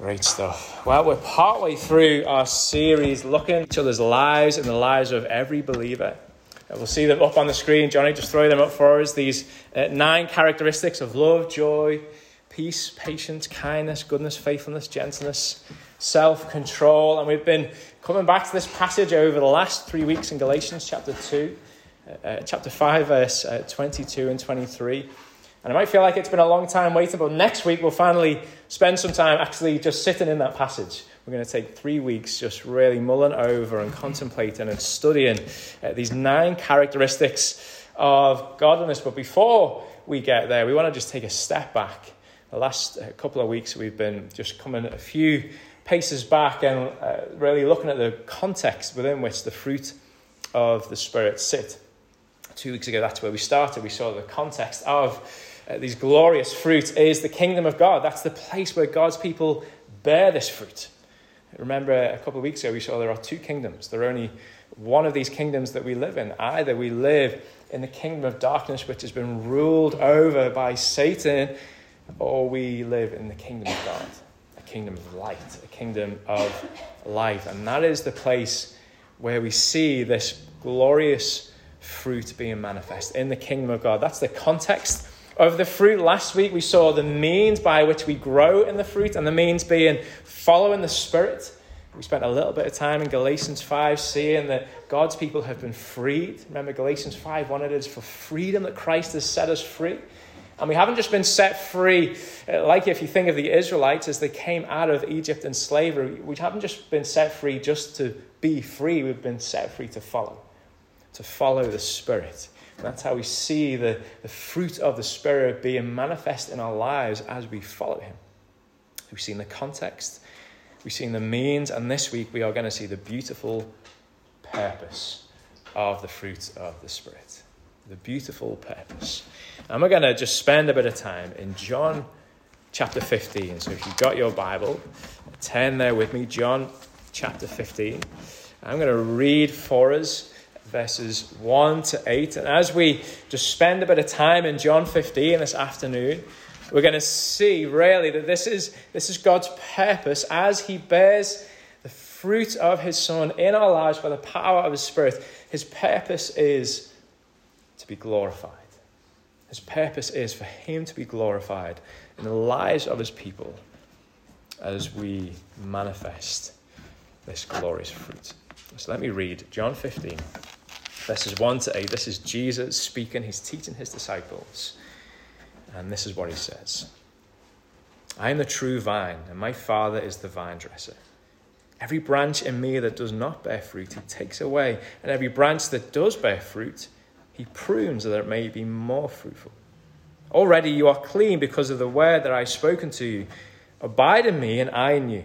Great stuff. Well, we're partway through our series looking at each other's lives and the lives of every believer. Uh, We'll see them up on the screen. Johnny, just throw them up for us. These uh, nine characteristics of love, joy, peace, patience, kindness, goodness, faithfulness, gentleness, self control. And we've been coming back to this passage over the last three weeks in Galatians chapter 2, uh, uh, chapter 5, verse uh, 22 and 23. And it might feel like it's been a long time waiting, but next week we'll finally spend some time actually just sitting in that passage. We're going to take three weeks just really mulling over and contemplating and studying uh, these nine characteristics of godliness. But before we get there, we want to just take a step back. The last uh, couple of weeks we've been just coming a few paces back and uh, really looking at the context within which the fruit of the Spirit sit. Two weeks ago, that's where we started. We saw the context of uh, these glorious fruit is the kingdom of God. That's the place where God's people bear this fruit. Remember, a couple of weeks ago, we saw there are two kingdoms. There are only one of these kingdoms that we live in. Either we live in the kingdom of darkness, which has been ruled over by Satan, or we live in the kingdom of God, a kingdom of light, a kingdom of life. And that is the place where we see this glorious fruit being manifest in the kingdom of God. That's the context of the fruit. Last week we saw the means by which we grow in the fruit, and the means being following the Spirit. We spent a little bit of time in Galatians 5 seeing that God's people have been freed. Remember, Galatians 5 1 it is for freedom that Christ has set us free. And we haven't just been set free, uh, like if you think of the Israelites as they came out of Egypt in slavery, we haven't just been set free just to be free, we've been set free to follow, to follow the Spirit. And that's how we see the, the fruit of the Spirit being manifest in our lives as we follow Him. We've seen the context, we've seen the means, and this week we are going to see the beautiful purpose of the fruit of the Spirit. The beautiful purpose. And we're going to just spend a bit of time in John chapter 15. So if you've got your Bible, turn there with me, John chapter 15. I'm going to read for us verses 1 to 8. And as we just spend a bit of time in John 15 this afternoon, we're going to see really that this is, this is God's purpose as He bears the fruit of His Son in our lives by the power of His Spirit. His purpose is to be glorified. His purpose is for Him to be glorified in the lives of His people as we manifest this glorious fruit. So let me read John 15, verses 1 to 8. This is Jesus speaking, He's teaching His disciples. And this is what He says I am the true vine, and my Father is the vine dresser. Every branch in me that does not bear fruit, He takes away, and every branch that does bear fruit, he prunes so that it may be more fruitful. Already you are clean because of the word that I have spoken to you. Abide in me, and I in you.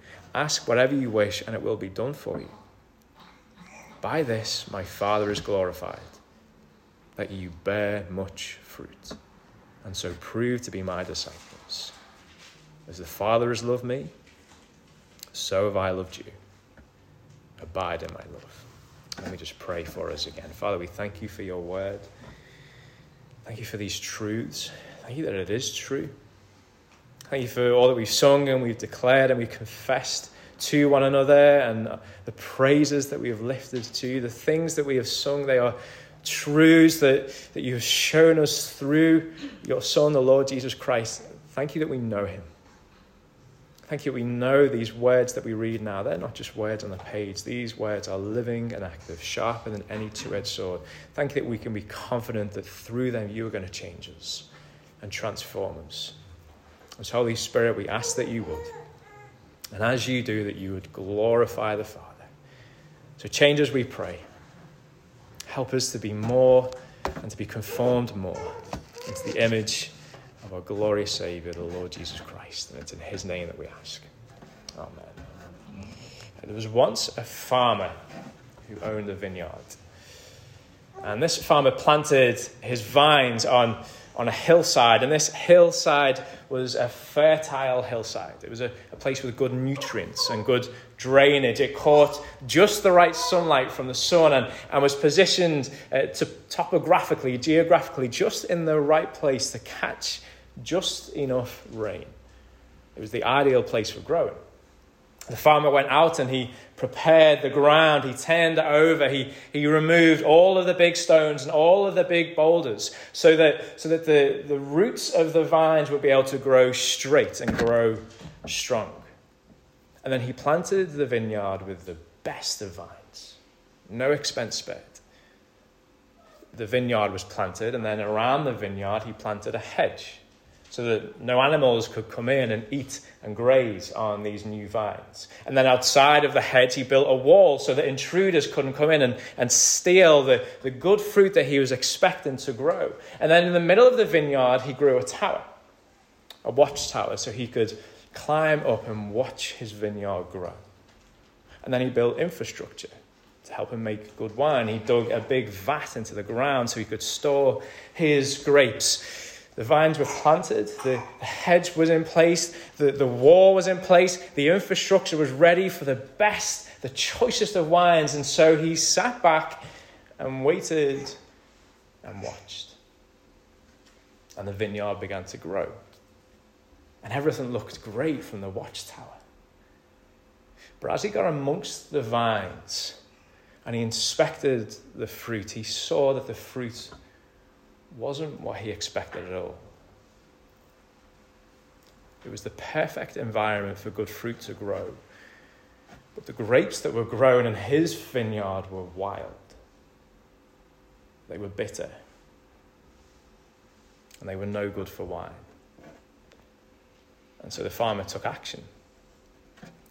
ask whatever you wish, and it will be done for you. By this my Father is glorified, that you bear much fruit, and so prove to be my disciples. As the Father has loved me, so have I loved you. Abide in my love. Let me just pray for us again. Father, we thank you for your word. Thank you for these truths. Thank you that it is true. Thank you for all that we've sung and we've declared and we've confessed to one another and the praises that we have lifted to you, the things that we have sung. They are truths that, that you have shown us through your Son, the Lord Jesus Christ. Thank you that we know him. Thank you that we know these words that we read now. They're not just words on the page. These words are living and active, sharper than any two edged sword. Thank you that we can be confident that through them you are going to change us and transform us. As Holy Spirit, we ask that you would. And as you do, that you would glorify the Father. So change us, we pray. Help us to be more and to be conformed more into the image of our glorious Saviour, the Lord Jesus Christ. And it's in His name that we ask. Amen. There was once a farmer who owned a vineyard. And this farmer planted his vines on, on a hillside, and this hillside was a fertile hillside. It was a, a place with good nutrients and good drainage. It caught just the right sunlight from the sun and, and was positioned uh, to topographically, geographically, just in the right place to catch just enough rain. It was the ideal place for growing. The farmer went out and he prepared the ground. He turned it over. He, he removed all of the big stones and all of the big boulders so that, so that the, the roots of the vines would be able to grow straight and grow strong. And then he planted the vineyard with the best of vines, no expense spared. The vineyard was planted, and then around the vineyard, he planted a hedge so that no animals could come in and eat and graze on these new vines. And then outside of the hedge, he built a wall so that intruders couldn't come in and, and steal the, the good fruit that he was expecting to grow. And then in the middle of the vineyard, he grew a tower, a watchtower, so he could climb up and watch his vineyard grow. And then he built infrastructure to help him make good wine. He dug a big vat into the ground so he could store his grapes. The vines were planted, the hedge was in place, the, the wall was in place, the infrastructure was ready for the best, the choicest of wines. And so he sat back and waited and watched. And the vineyard began to grow. And everything looked great from the watchtower. But as he got amongst the vines and he inspected the fruit, he saw that the fruit wasn't what he expected at all. It was the perfect environment for good fruit to grow. But the grapes that were grown in his vineyard were wild. They were bitter. And they were no good for wine. And so the farmer took action.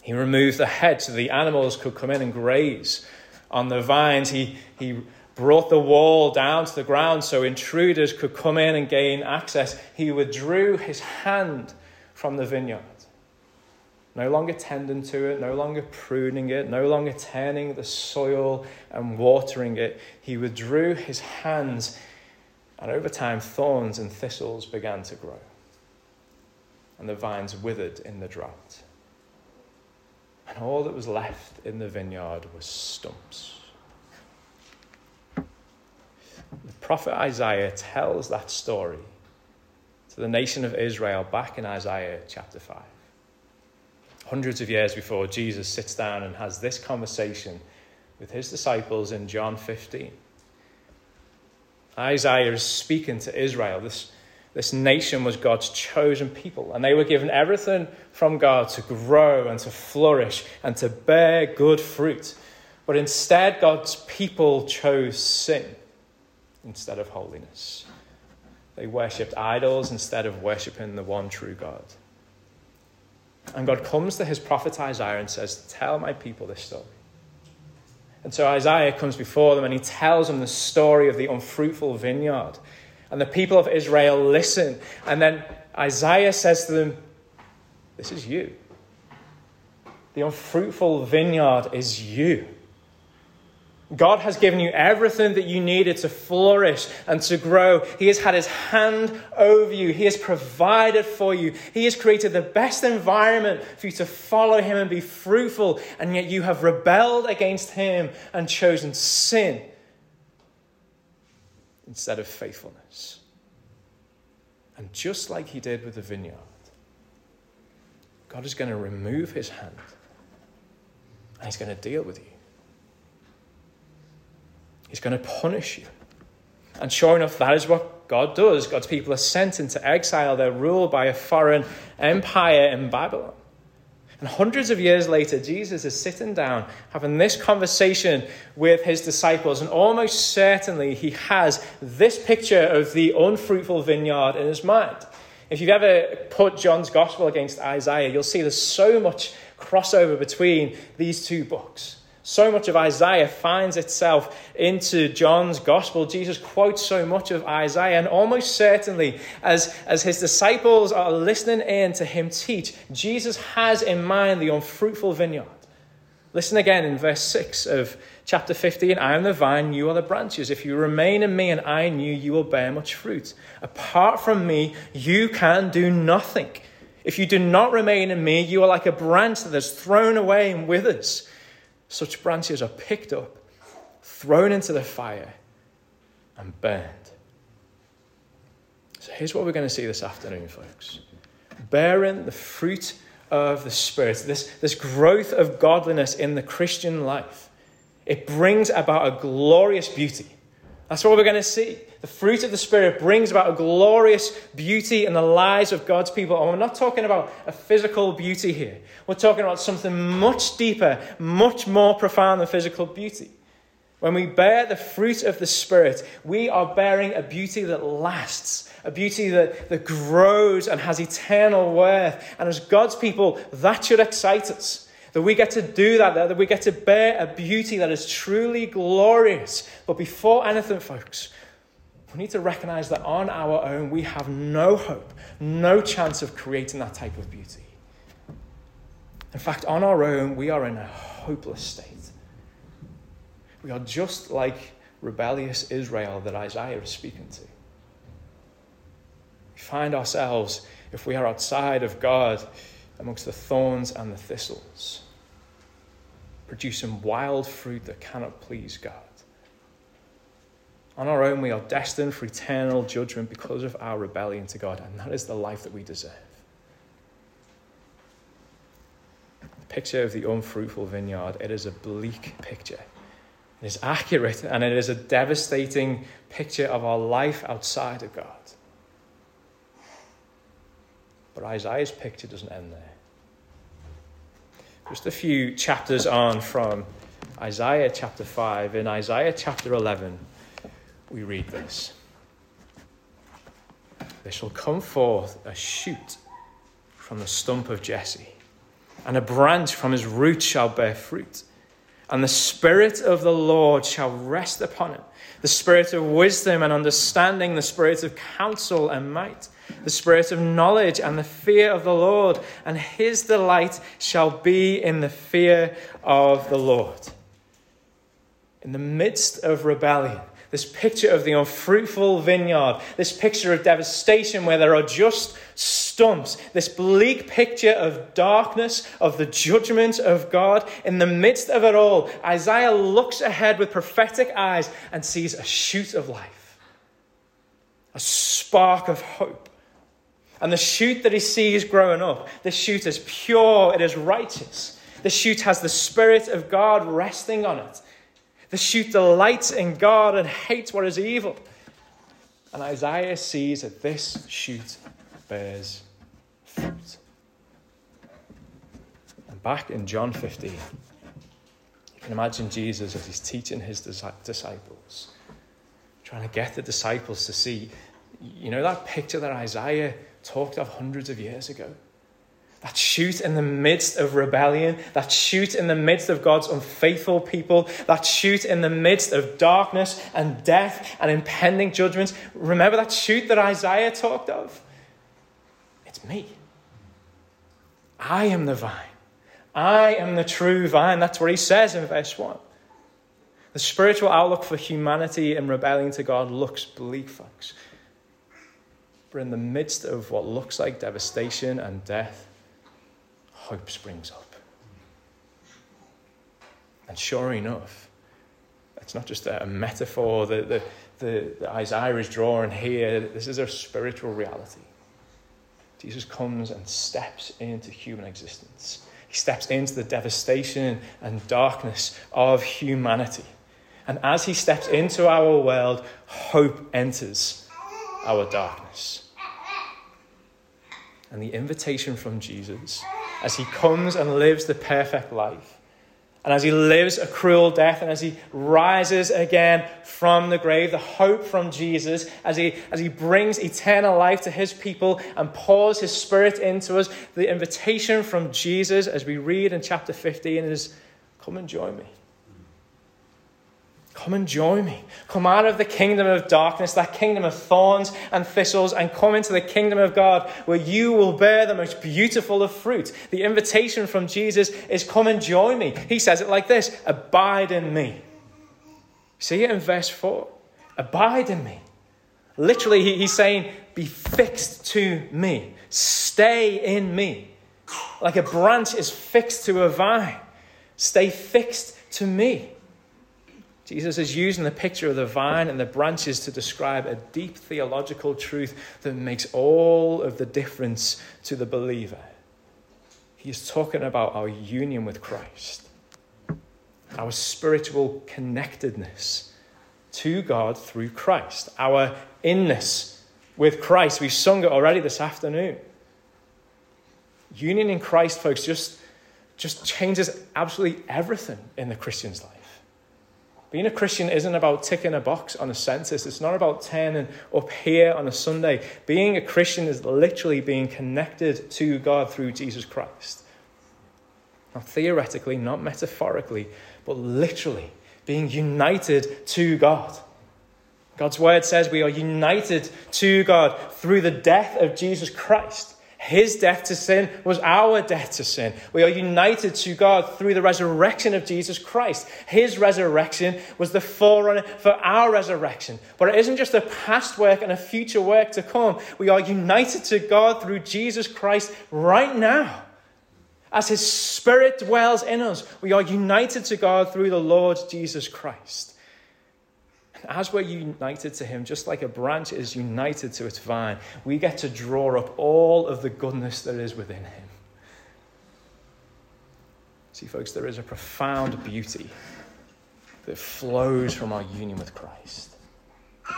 He removed the hedge so the animals could come in and graze on the vines. He, he brought the wall down to the ground so intruders could come in and gain access. He withdrew his hand from the vineyard. No longer tending to it, no longer pruning it, no longer turning the soil and watering it. He withdrew his hands, and over time, thorns and thistles began to grow. And the vines withered in the drought. And all that was left in the vineyard was stumps. The prophet Isaiah tells that story to the nation of Israel back in Isaiah chapter 5. Hundreds of years before Jesus sits down and has this conversation with his disciples in John 15. Isaiah is speaking to Israel. This, this nation was God's chosen people, and they were given everything from God to grow and to flourish and to bear good fruit. But instead, God's people chose sin instead of holiness. They worshipped idols instead of worshipping the one true God. And God comes to his prophet Isaiah and says, Tell my people this story. And so Isaiah comes before them and he tells them the story of the unfruitful vineyard. And the people of Israel listen. And then Isaiah says to them, This is you. The unfruitful vineyard is you. God has given you everything that you needed to flourish and to grow. He has had his hand over you. He has provided for you. He has created the best environment for you to follow him and be fruitful. And yet you have rebelled against him and chosen sin instead of faithfulness. And just like he did with the vineyard, God is going to remove his hand and he's going to deal with you. He's going to punish you. And sure enough, that is what God does. God's people are sent into exile. They're ruled by a foreign empire in Babylon. And hundreds of years later, Jesus is sitting down having this conversation with his disciples, and almost certainly he has this picture of the unfruitful vineyard in his mind. If you've ever put John's gospel against Isaiah, you'll see there's so much crossover between these two books. So much of Isaiah finds itself into John's gospel. Jesus quotes so much of Isaiah, and almost certainly, as, as his disciples are listening in to him teach, Jesus has in mind the unfruitful vineyard. Listen again in verse 6 of chapter 15 I am the vine, you are the branches. If you remain in me and I in you, you will bear much fruit. Apart from me, you can do nothing. If you do not remain in me, you are like a branch that is thrown away and withers. Such branches are picked up, thrown into the fire, and burned. So here's what we're going to see this afternoon, folks bearing the fruit of the Spirit, this, this growth of godliness in the Christian life, it brings about a glorious beauty. That's what we're going to see. The fruit of the Spirit brings about a glorious beauty in the lives of God's people. And we're not talking about a physical beauty here. We're talking about something much deeper, much more profound than physical beauty. When we bear the fruit of the Spirit, we are bearing a beauty that lasts, a beauty that, that grows and has eternal worth. And as God's people, that should excite us. That we get to do that, that we get to bear a beauty that is truly glorious. But before anything, folks, we need to recognize that on our own, we have no hope, no chance of creating that type of beauty. In fact, on our own, we are in a hopeless state. We are just like rebellious Israel that Isaiah is speaking to. We find ourselves, if we are outside of God, amongst the thorns and the thistles, producing wild fruit that cannot please God. On our own, we are destined for eternal judgment because of our rebellion to God, and that is the life that we deserve. The picture of the unfruitful vineyard, it is a bleak picture. It is accurate and it is a devastating picture of our life outside of God. But Isaiah's picture doesn't end there. Just a few chapters on from Isaiah chapter 5. In Isaiah chapter 11, we read this. There shall come forth a shoot from the stump of Jesse, and a branch from his root shall bear fruit. And the Spirit of the Lord shall rest upon him the Spirit of wisdom and understanding, the Spirit of counsel and might, the Spirit of knowledge and the fear of the Lord, and his delight shall be in the fear of the Lord. In the midst of rebellion, this picture of the unfruitful vineyard, this picture of devastation where there are just stumps, this bleak picture of darkness, of the judgment of God. In the midst of it all, Isaiah looks ahead with prophetic eyes and sees a shoot of life, a spark of hope. And the shoot that he sees growing up, the shoot is pure, it is righteous. The shoot has the Spirit of God resting on it. The shoot delights in God and hates what is evil. And Isaiah sees that this shoot bears fruit. And back in John 15, you can imagine Jesus as he's teaching his disciples, trying to get the disciples to see, you know, that picture that Isaiah talked of hundreds of years ago that shoot in the midst of rebellion, that shoot in the midst of God's unfaithful people, that shoot in the midst of darkness and death and impending judgments. Remember that shoot that Isaiah talked of? It's me. I am the vine. I am the true vine. That's what he says in verse 1. The spiritual outlook for humanity in rebellion to God looks bleak, folks. But in the midst of what looks like devastation and death, hope springs up. And sure enough, it's not just a metaphor that, the, the, the Isaiah is drawing here. This is a spiritual reality. Jesus comes and steps into human existence. He steps into the devastation and darkness of humanity. And as he steps into our world, hope enters our darkness. And the invitation from Jesus as he comes and lives the perfect life. And as he lives a cruel death and as he rises again from the grave, the hope from Jesus, as he, as he brings eternal life to his people and pours his spirit into us, the invitation from Jesus, as we read in chapter 15, is come and join me. Come and join me. Come out of the kingdom of darkness, that kingdom of thorns and thistles, and come into the kingdom of God where you will bear the most beautiful of fruit. The invitation from Jesus is come and join me. He says it like this Abide in me. See it in verse 4. Abide in me. Literally, he's saying, Be fixed to me. Stay in me. Like a branch is fixed to a vine. Stay fixed to me. Jesus is using the picture of the vine and the branches to describe a deep theological truth that makes all of the difference to the believer. He's talking about our union with Christ, our spiritual connectedness to God through Christ, our inness with Christ. We've sung it already this afternoon. Union in Christ, folks, just, just changes absolutely everything in the Christian's life. Being a Christian isn't about ticking a box on a census. It's not about turning up here on a Sunday. Being a Christian is literally being connected to God through Jesus Christ. Not theoretically, not metaphorically, but literally being united to God. God's word says we are united to God through the death of Jesus Christ. His death to sin was our death to sin. We are united to God through the resurrection of Jesus Christ. His resurrection was the forerunner for our resurrection. But it isn't just a past work and a future work to come. We are united to God through Jesus Christ right now. As His Spirit dwells in us, we are united to God through the Lord Jesus Christ. As we're united to Him, just like a branch is united to its vine, we get to draw up all of the goodness that is within Him. See, folks, there is a profound beauty that flows from our union with Christ.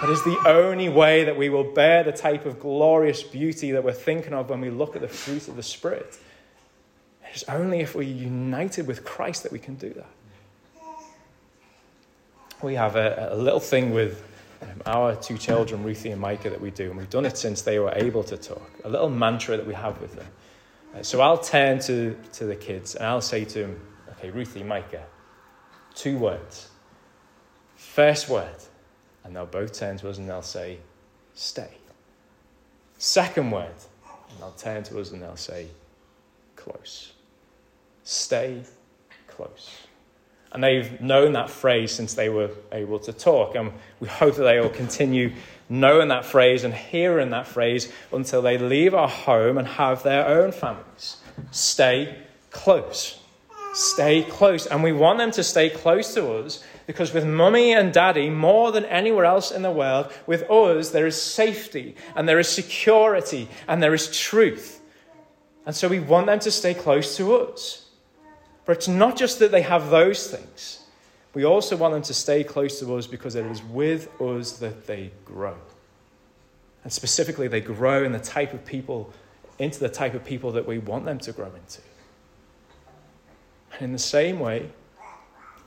That is the only way that we will bear the type of glorious beauty that we're thinking of when we look at the fruit of the Spirit. It's only if we're united with Christ that we can do that we have a, a little thing with um, our two children, Ruthie and Micah, that we do, and we've done it since they were able to talk. A little mantra that we have with them. Uh, so I'll turn to, to the kids and I'll say to them, okay, Ruthie, Micah, two words. First word, and they'll both turn to us and they'll say, stay. Second word, and they'll turn to us and they'll say, close. Stay close. And they've known that phrase since they were able to talk. And we hope that they will continue knowing that phrase and hearing that phrase until they leave our home and have their own families. Stay close. Stay close. And we want them to stay close to us because with mummy and daddy, more than anywhere else in the world, with us, there is safety and there is security and there is truth. And so we want them to stay close to us. But it's not just that they have those things. We also want them to stay close to us because it is with us that they grow. And specifically, they grow in the type of people, into the type of people that we want them to grow into. And in the same way,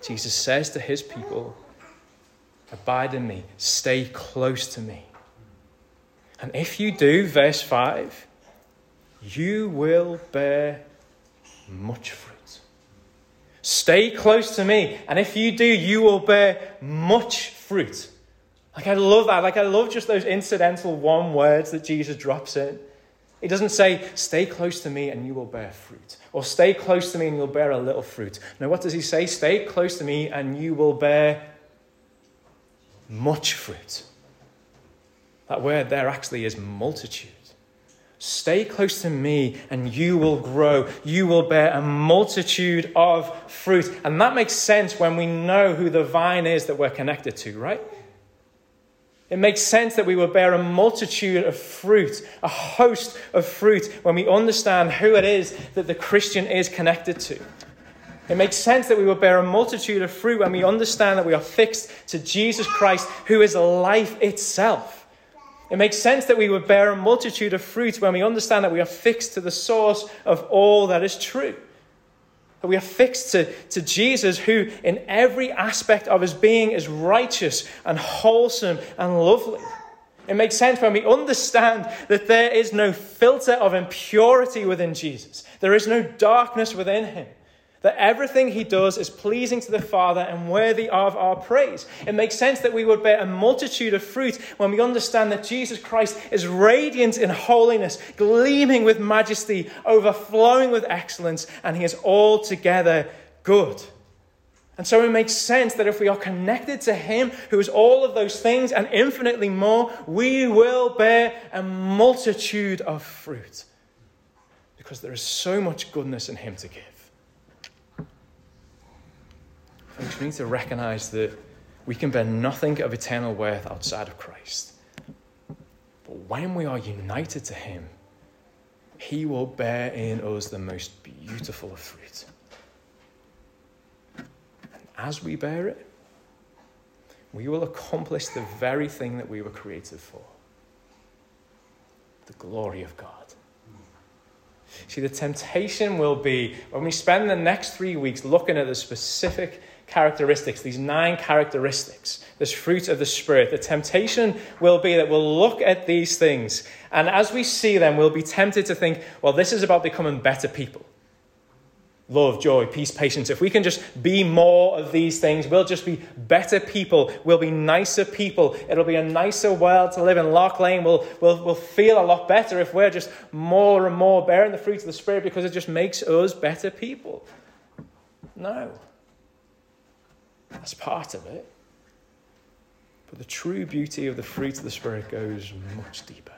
Jesus says to his people, Abide in me, stay close to me. And if you do, verse 5, you will bear much fruit. Stay close to me. And if you do, you will bear much fruit. Like, I love that. Like, I love just those incidental one words that Jesus drops in. He doesn't say, stay close to me and you will bear fruit. Or stay close to me and you'll bear a little fruit. No, what does he say? Stay close to me and you will bear much fruit. That word there actually is multitude. Stay close to me and you will grow. You will bear a multitude of fruit. And that makes sense when we know who the vine is that we're connected to, right? It makes sense that we will bear a multitude of fruit, a host of fruit, when we understand who it is that the Christian is connected to. It makes sense that we will bear a multitude of fruit when we understand that we are fixed to Jesus Christ, who is life itself. It makes sense that we would bear a multitude of fruits when we understand that we are fixed to the source of all that is true. That we are fixed to, to Jesus, who in every aspect of his being is righteous and wholesome and lovely. It makes sense when we understand that there is no filter of impurity within Jesus, there is no darkness within him that everything he does is pleasing to the Father and worthy of our praise. It makes sense that we would bear a multitude of fruit when we understand that Jesus Christ is radiant in holiness, gleaming with majesty, overflowing with excellence, and he is altogether good. And so it makes sense that if we are connected to Him, who is all of those things and infinitely more, we will bear a multitude of fruit. Because there is so much goodness in Him to give. Folks, means to recognize that we can bear nothing of eternal worth outside of Christ. But when we are united to Him, He will bear in us the most beautiful of fruit. And as we bear it, we will accomplish the very thing that we were created for the glory of God. See, the temptation will be when we spend the next three weeks looking at the specific characteristics, these nine characteristics, this fruit of the Spirit, the temptation will be that we'll look at these things, and as we see them, we'll be tempted to think, well, this is about becoming better people. Love, joy, peace, patience. If we can just be more of these things, we'll just be better people. We'll be nicer people. It'll be a nicer world to live in. Lark Lane will we'll, we'll feel a lot better if we're just more and more bearing the fruit of the Spirit because it just makes us better people. No. That's part of it. But the true beauty of the fruit of the Spirit goes much deeper.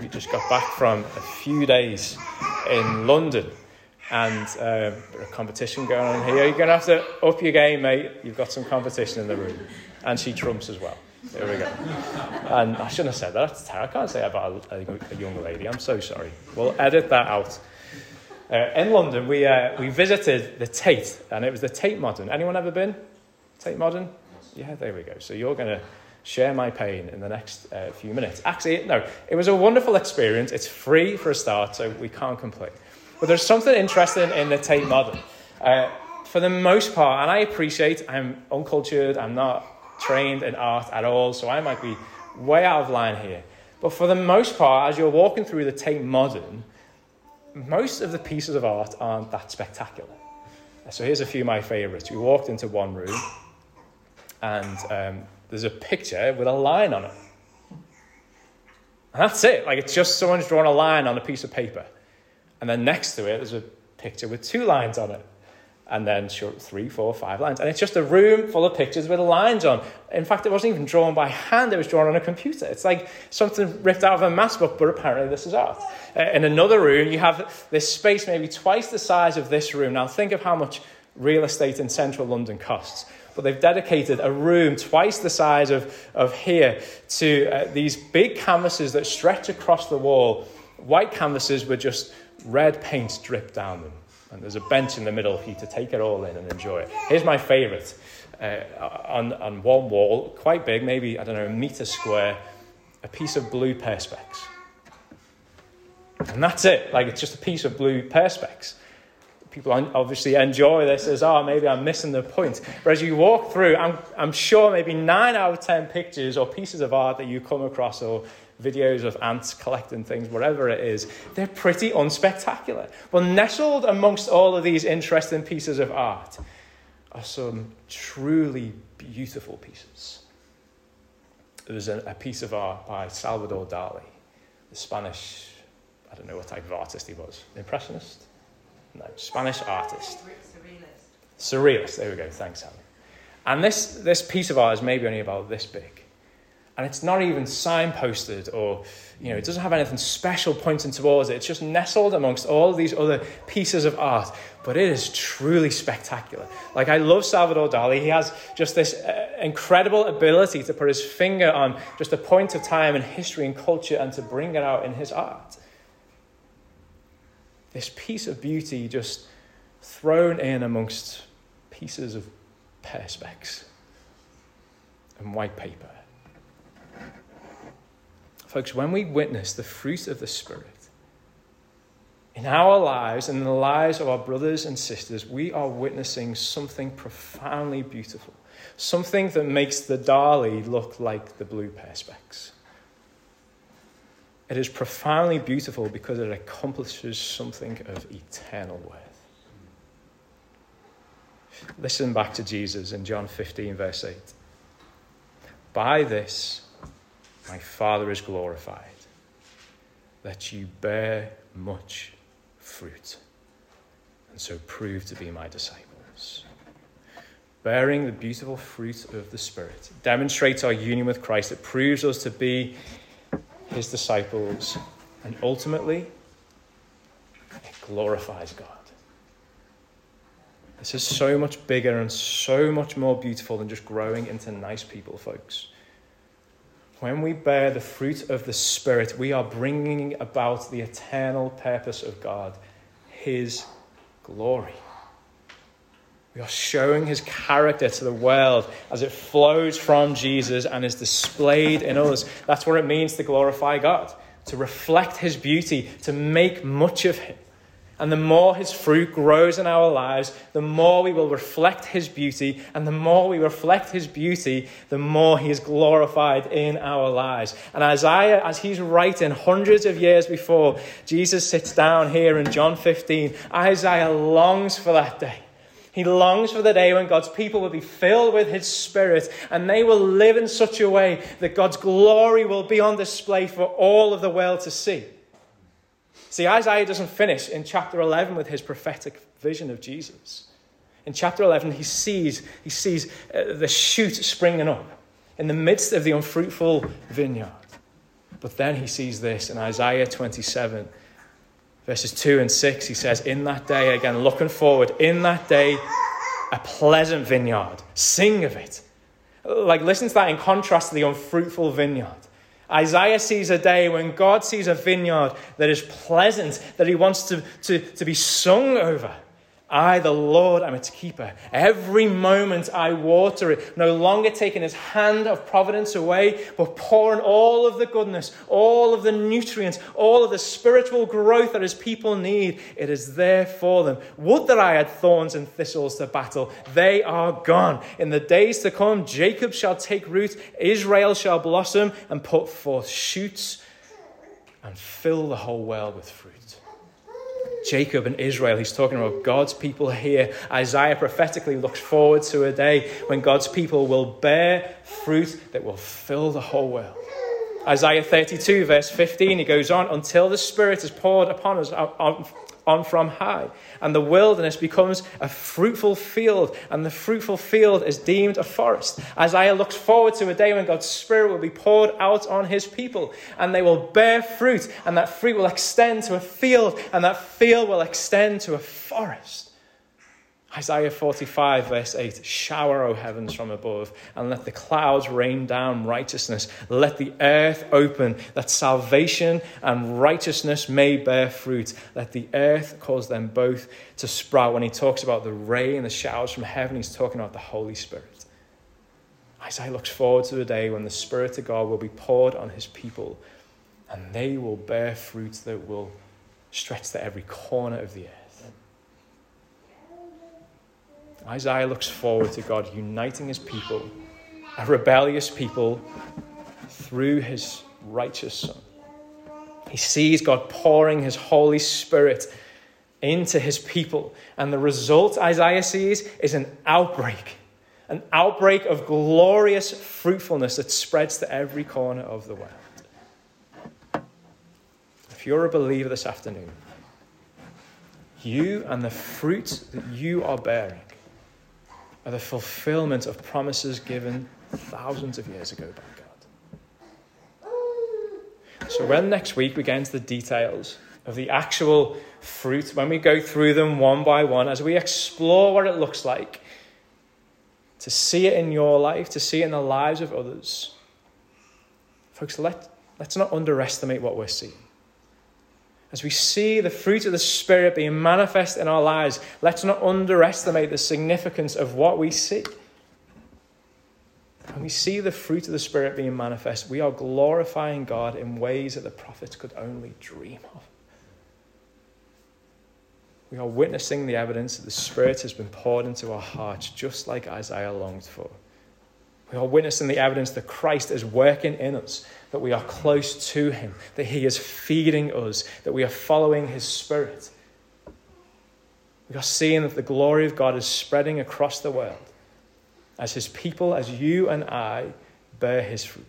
We just got back from a few days in London and uh, a competition going on here. You're going to have to up your game, mate. You've got some competition in the room. And she trumps as well. There we go. And I shouldn't have said that. I can't say that about a, a, young lady. I'm so sorry. We'll edit that out. Uh, in London, we, uh, we visited the Tate, and it was the Tate Modern. Anyone ever been? Tate Modern? Yeah, there we go. So you're going to share my pain in the next uh, few minutes. Actually, no, it was a wonderful experience. It's free for a start, so we can't complain. But there's something interesting in the Tate Modern. Uh, for the most part, and I appreciate I'm uncultured, I'm not trained in art at all, so I might be way out of line here. But for the most part, as you're walking through the Tate Modern, most of the pieces of art aren't that spectacular. So here's a few of my favourites. We walked into one room, and um, there's a picture with a line on it. And that's it. Like it's just someone's drawn a line on a piece of paper. And then next to it, there's a picture with two lines on it and then three, four, five lines. And it's just a room full of pictures with lines on. In fact, it wasn't even drawn by hand, it was drawn on a computer. It's like something ripped out of a math book, but apparently this is art. Uh, in another room, you have this space maybe twice the size of this room. Now, think of how much real estate in central London costs. But they've dedicated a room twice the size of, of here to uh, these big canvases that stretch across the wall. White canvases with just red paint dripped down them. And there's a bench in the middle for you to take it all in and enjoy it. Here's my favourite. Uh, on, on one wall, quite big, maybe, I don't know, a metre square, a piece of blue perspex. And that's it. Like, it's just a piece of blue perspex. People obviously enjoy this as, oh, maybe I'm missing the point. But as you walk through, I'm, I'm sure maybe nine out of ten pictures or pieces of art that you come across or videos of ants collecting things, whatever it is, they're pretty unspectacular. Well, nestled amongst all of these interesting pieces of art are some truly beautiful pieces. There's a, a piece of art by Salvador Dali, the Spanish, I don't know what type of artist he was, impressionist? No, Spanish artist. Surrealist. Surrealist, there we go, thanks, Sally. And this, this piece of art is maybe only about this big. And it's not even signposted or, you know, it doesn't have anything special pointing towards it. It's just nestled amongst all these other pieces of art. But it is truly spectacular. Like, I love Salvador Dali. He has just this uh, incredible ability to put his finger on just a point of time in history and culture and to bring it out in his art. This piece of beauty just thrown in amongst pieces of perspex and white paper. Folks, when we witness the fruit of the Spirit in our lives and in the lives of our brothers and sisters, we are witnessing something profoundly beautiful, something that makes the Dali look like the blue perspex. It is profoundly beautiful because it accomplishes something of eternal worth. Listen back to Jesus in John 15, verse 8. By this, my Father is glorified, that you bear much fruit, and so prove to be my disciples. Bearing the beautiful fruit of the Spirit demonstrates our union with Christ. It proves us to be his disciples, and ultimately, it glorifies God. This is so much bigger and so much more beautiful than just growing into nice people, folks. When we bear the fruit of the Spirit, we are bringing about the eternal purpose of God, His glory. We are showing his character to the world as it flows from Jesus and is displayed in us. That's what it means to glorify God, to reflect his beauty, to make much of him. And the more his fruit grows in our lives, the more we will reflect his beauty. And the more we reflect his beauty, the more he is glorified in our lives. And Isaiah, as he's writing hundreds of years before Jesus sits down here in John 15, Isaiah longs for that day he longs for the day when God's people will be filled with His Spirit and they will live in such a way that God's glory will be on display for all of the world to see. See, Isaiah doesn't finish in chapter 11 with his prophetic vision of Jesus. In chapter 11, he sees, he sees uh, the shoot springing up in the midst of the unfruitful vineyard. But then he sees this in Isaiah 27 Verses 2 and 6, he says, In that day, again, looking forward, in that day, a pleasant vineyard. Sing of it. Like, listen to that in contrast to the unfruitful vineyard. Isaiah sees a day when God sees a vineyard that is pleasant, that he wants to, to, to be sung over. I, the Lord, am its keeper. Every moment I water it, no longer taking his hand of providence away, but pouring all of the goodness, all of the nutrients, all of the spiritual growth that his people need. It is there for them. Would that I had thorns and thistles to battle. They are gone. In the days to come, Jacob shall take root, Israel shall blossom and put forth shoots and fill the whole world with fruit. Jacob and Israel. He's talking about God's people here. Isaiah prophetically looks forward to a day when God's people will bear fruit that will fill the whole world. Isaiah 32, verse 15, he goes on, until the Spirit is poured upon us, uh, um, on from high. And the wilderness becomes a fruitful field, and the fruitful field is deemed a forest. Isaiah looks forward to a day when God's Spirit will be poured out on his people, and they will bear fruit, and that fruit will extend to a field, and that field will extend to a forest. Isaiah 45, verse 8 Shower, O heavens, from above, and let the clouds rain down righteousness. Let the earth open, that salvation and righteousness may bear fruit. Let the earth cause them both to sprout. When he talks about the rain and the showers from heaven, he's talking about the Holy Spirit. Isaiah looks forward to the day when the Spirit of God will be poured on his people, and they will bear fruit that will stretch to every corner of the earth. Isaiah looks forward to God uniting his people, a rebellious people, through his righteous Son. He sees God pouring his Holy Spirit into his people. And the result, Isaiah sees, is an outbreak an outbreak of glorious fruitfulness that spreads to every corner of the world. If you're a believer this afternoon, you and the fruit that you are bearing are the fulfillment of promises given thousands of years ago by God. So, when next week we get into the details of the actual fruit, when we go through them one by one, as we explore what it looks like to see it in your life, to see it in the lives of others, folks, let, let's not underestimate what we're seeing as we see the fruit of the Spirit being manifest in our lives, let's not underestimate the significance of what we see. When we see the fruit of the Spirit being manifest, we are glorifying God in ways that the prophets could only dream of. We are witnessing the evidence that the Spirit has been poured into our hearts, just like Isaiah longed for. We are witnessing the evidence that Christ is working in us, that we are close to Him, that He is feeding us, that we are following His Spirit. We are seeing that the glory of God is spreading across the world as His people, as you and I, bear His fruit.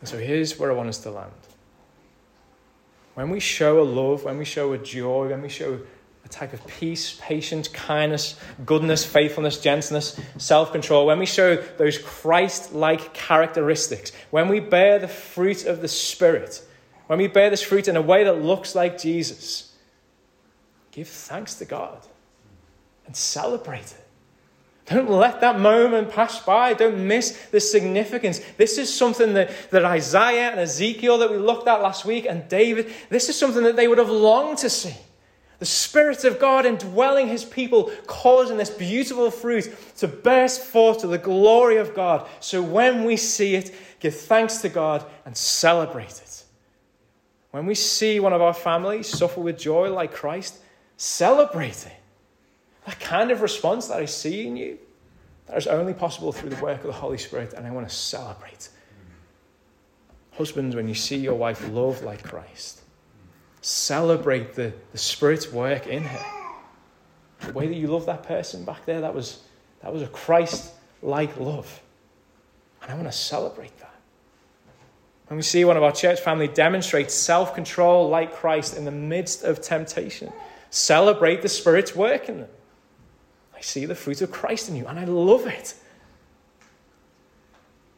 And so here's where I want us to land. When we show a love, when we show a joy, when we show type of peace, patience, kindness, goodness, faithfulness, gentleness, self control, when we show those Christ like characteristics, when we bear the fruit of the Spirit, when we bear this fruit in a way that looks like Jesus, give thanks to God and celebrate it. Don't let that moment pass by. Don't miss the significance. This is something that, that Isaiah and Ezekiel that we looked at last week and David, this is something that they would have longed to see. The Spirit of God indwelling His people, causing this beautiful fruit to burst forth to the glory of God. So when we see it, give thanks to God and celebrate it. When we see one of our families suffer with joy like Christ, celebrate it. That kind of response that I see in you, that is only possible through the work of the Holy Spirit, and I want to celebrate. Husbands, when you see your wife love like Christ, celebrate the, the Spirit's work in her. The way that you love that person back there, that was, that was a Christ like love. And I want to celebrate that. When we see one of our church family demonstrate self control like Christ in the midst of temptation, celebrate the Spirit's work in them. I see the fruit of Christ in you, and I love it.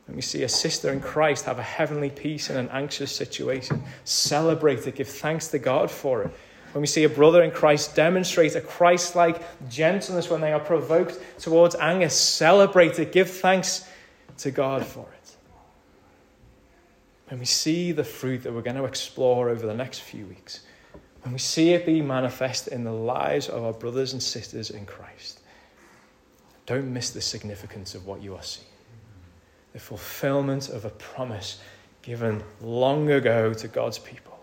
When we see a sister in Christ have a heavenly peace in an anxious situation, celebrate it, give thanks to God for it. When we see a brother in Christ demonstrate a Christ like gentleness when they are provoked towards anger, celebrate it, give thanks to God for it. When we see the fruit that we're going to explore over the next few weeks, when we see it be manifest in the lives of our brothers and sisters in Christ, don't miss the significance of what you are seeing. The fulfillment of a promise given long ago to God's people.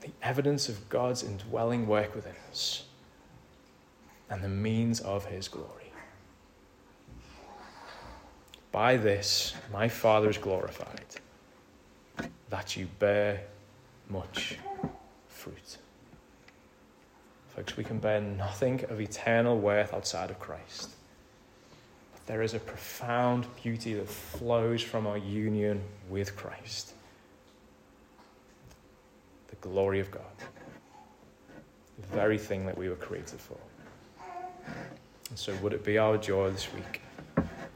The evidence of God's indwelling work within us. And the means of his glory. By this, my Father is glorified, that you bear much fruit. Folks, we can bear nothing of eternal worth outside of Christ. There is a profound beauty that flows from our union with Christ the glory of God, the very thing that we were created for. And so, would it be our joy this week,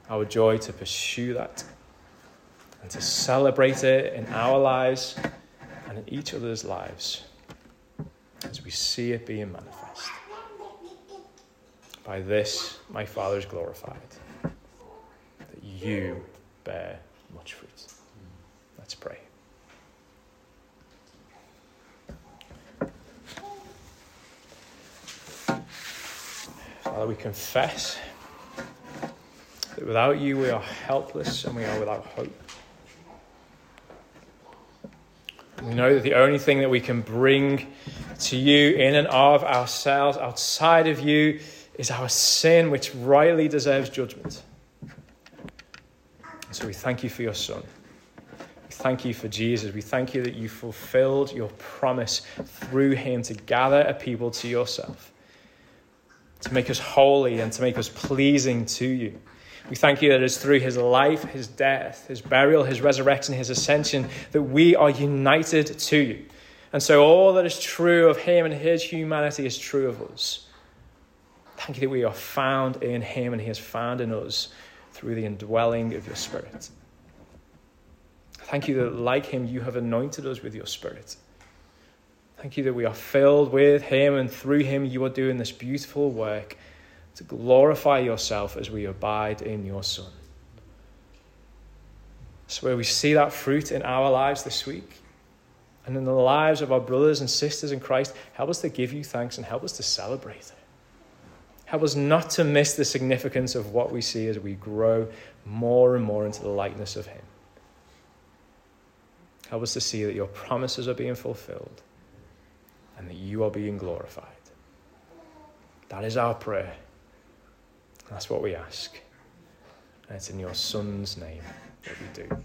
our joy to pursue that and to celebrate it in our lives and in each other's lives? as we see it being manifest. By this, my Father is glorified, you bear much fruit. Let's pray. Father, we confess that without you we are helpless and we are without hope. We know that the only thing that we can bring to you in and of ourselves, outside of you, is our sin, which rightly deserves judgment. So we thank you for your Son. We thank you for Jesus. We thank you that you fulfilled your promise through him to gather a people to yourself, to make us holy and to make us pleasing to you. We thank you that it's through his life, his death, his burial, his resurrection, his ascension that we are united to you. And so all that is true of him and his humanity is true of us. Thank you that we are found in him and he is found in us through the indwelling of your spirit. Thank you that, like him, you have anointed us with your spirit. Thank you that we are filled with him and through him you are doing this beautiful work to glorify yourself as we abide in your Son. So, where we see that fruit in our lives this week, and in the lives of our brothers and sisters in Christ, help us to give you thanks and help us to celebrate it. Help us not to miss the significance of what we see as we grow more and more into the likeness of Him. Help us to see that your promises are being fulfilled and that you are being glorified. That is our prayer. That's what we ask. And it's in your Son's name that we do.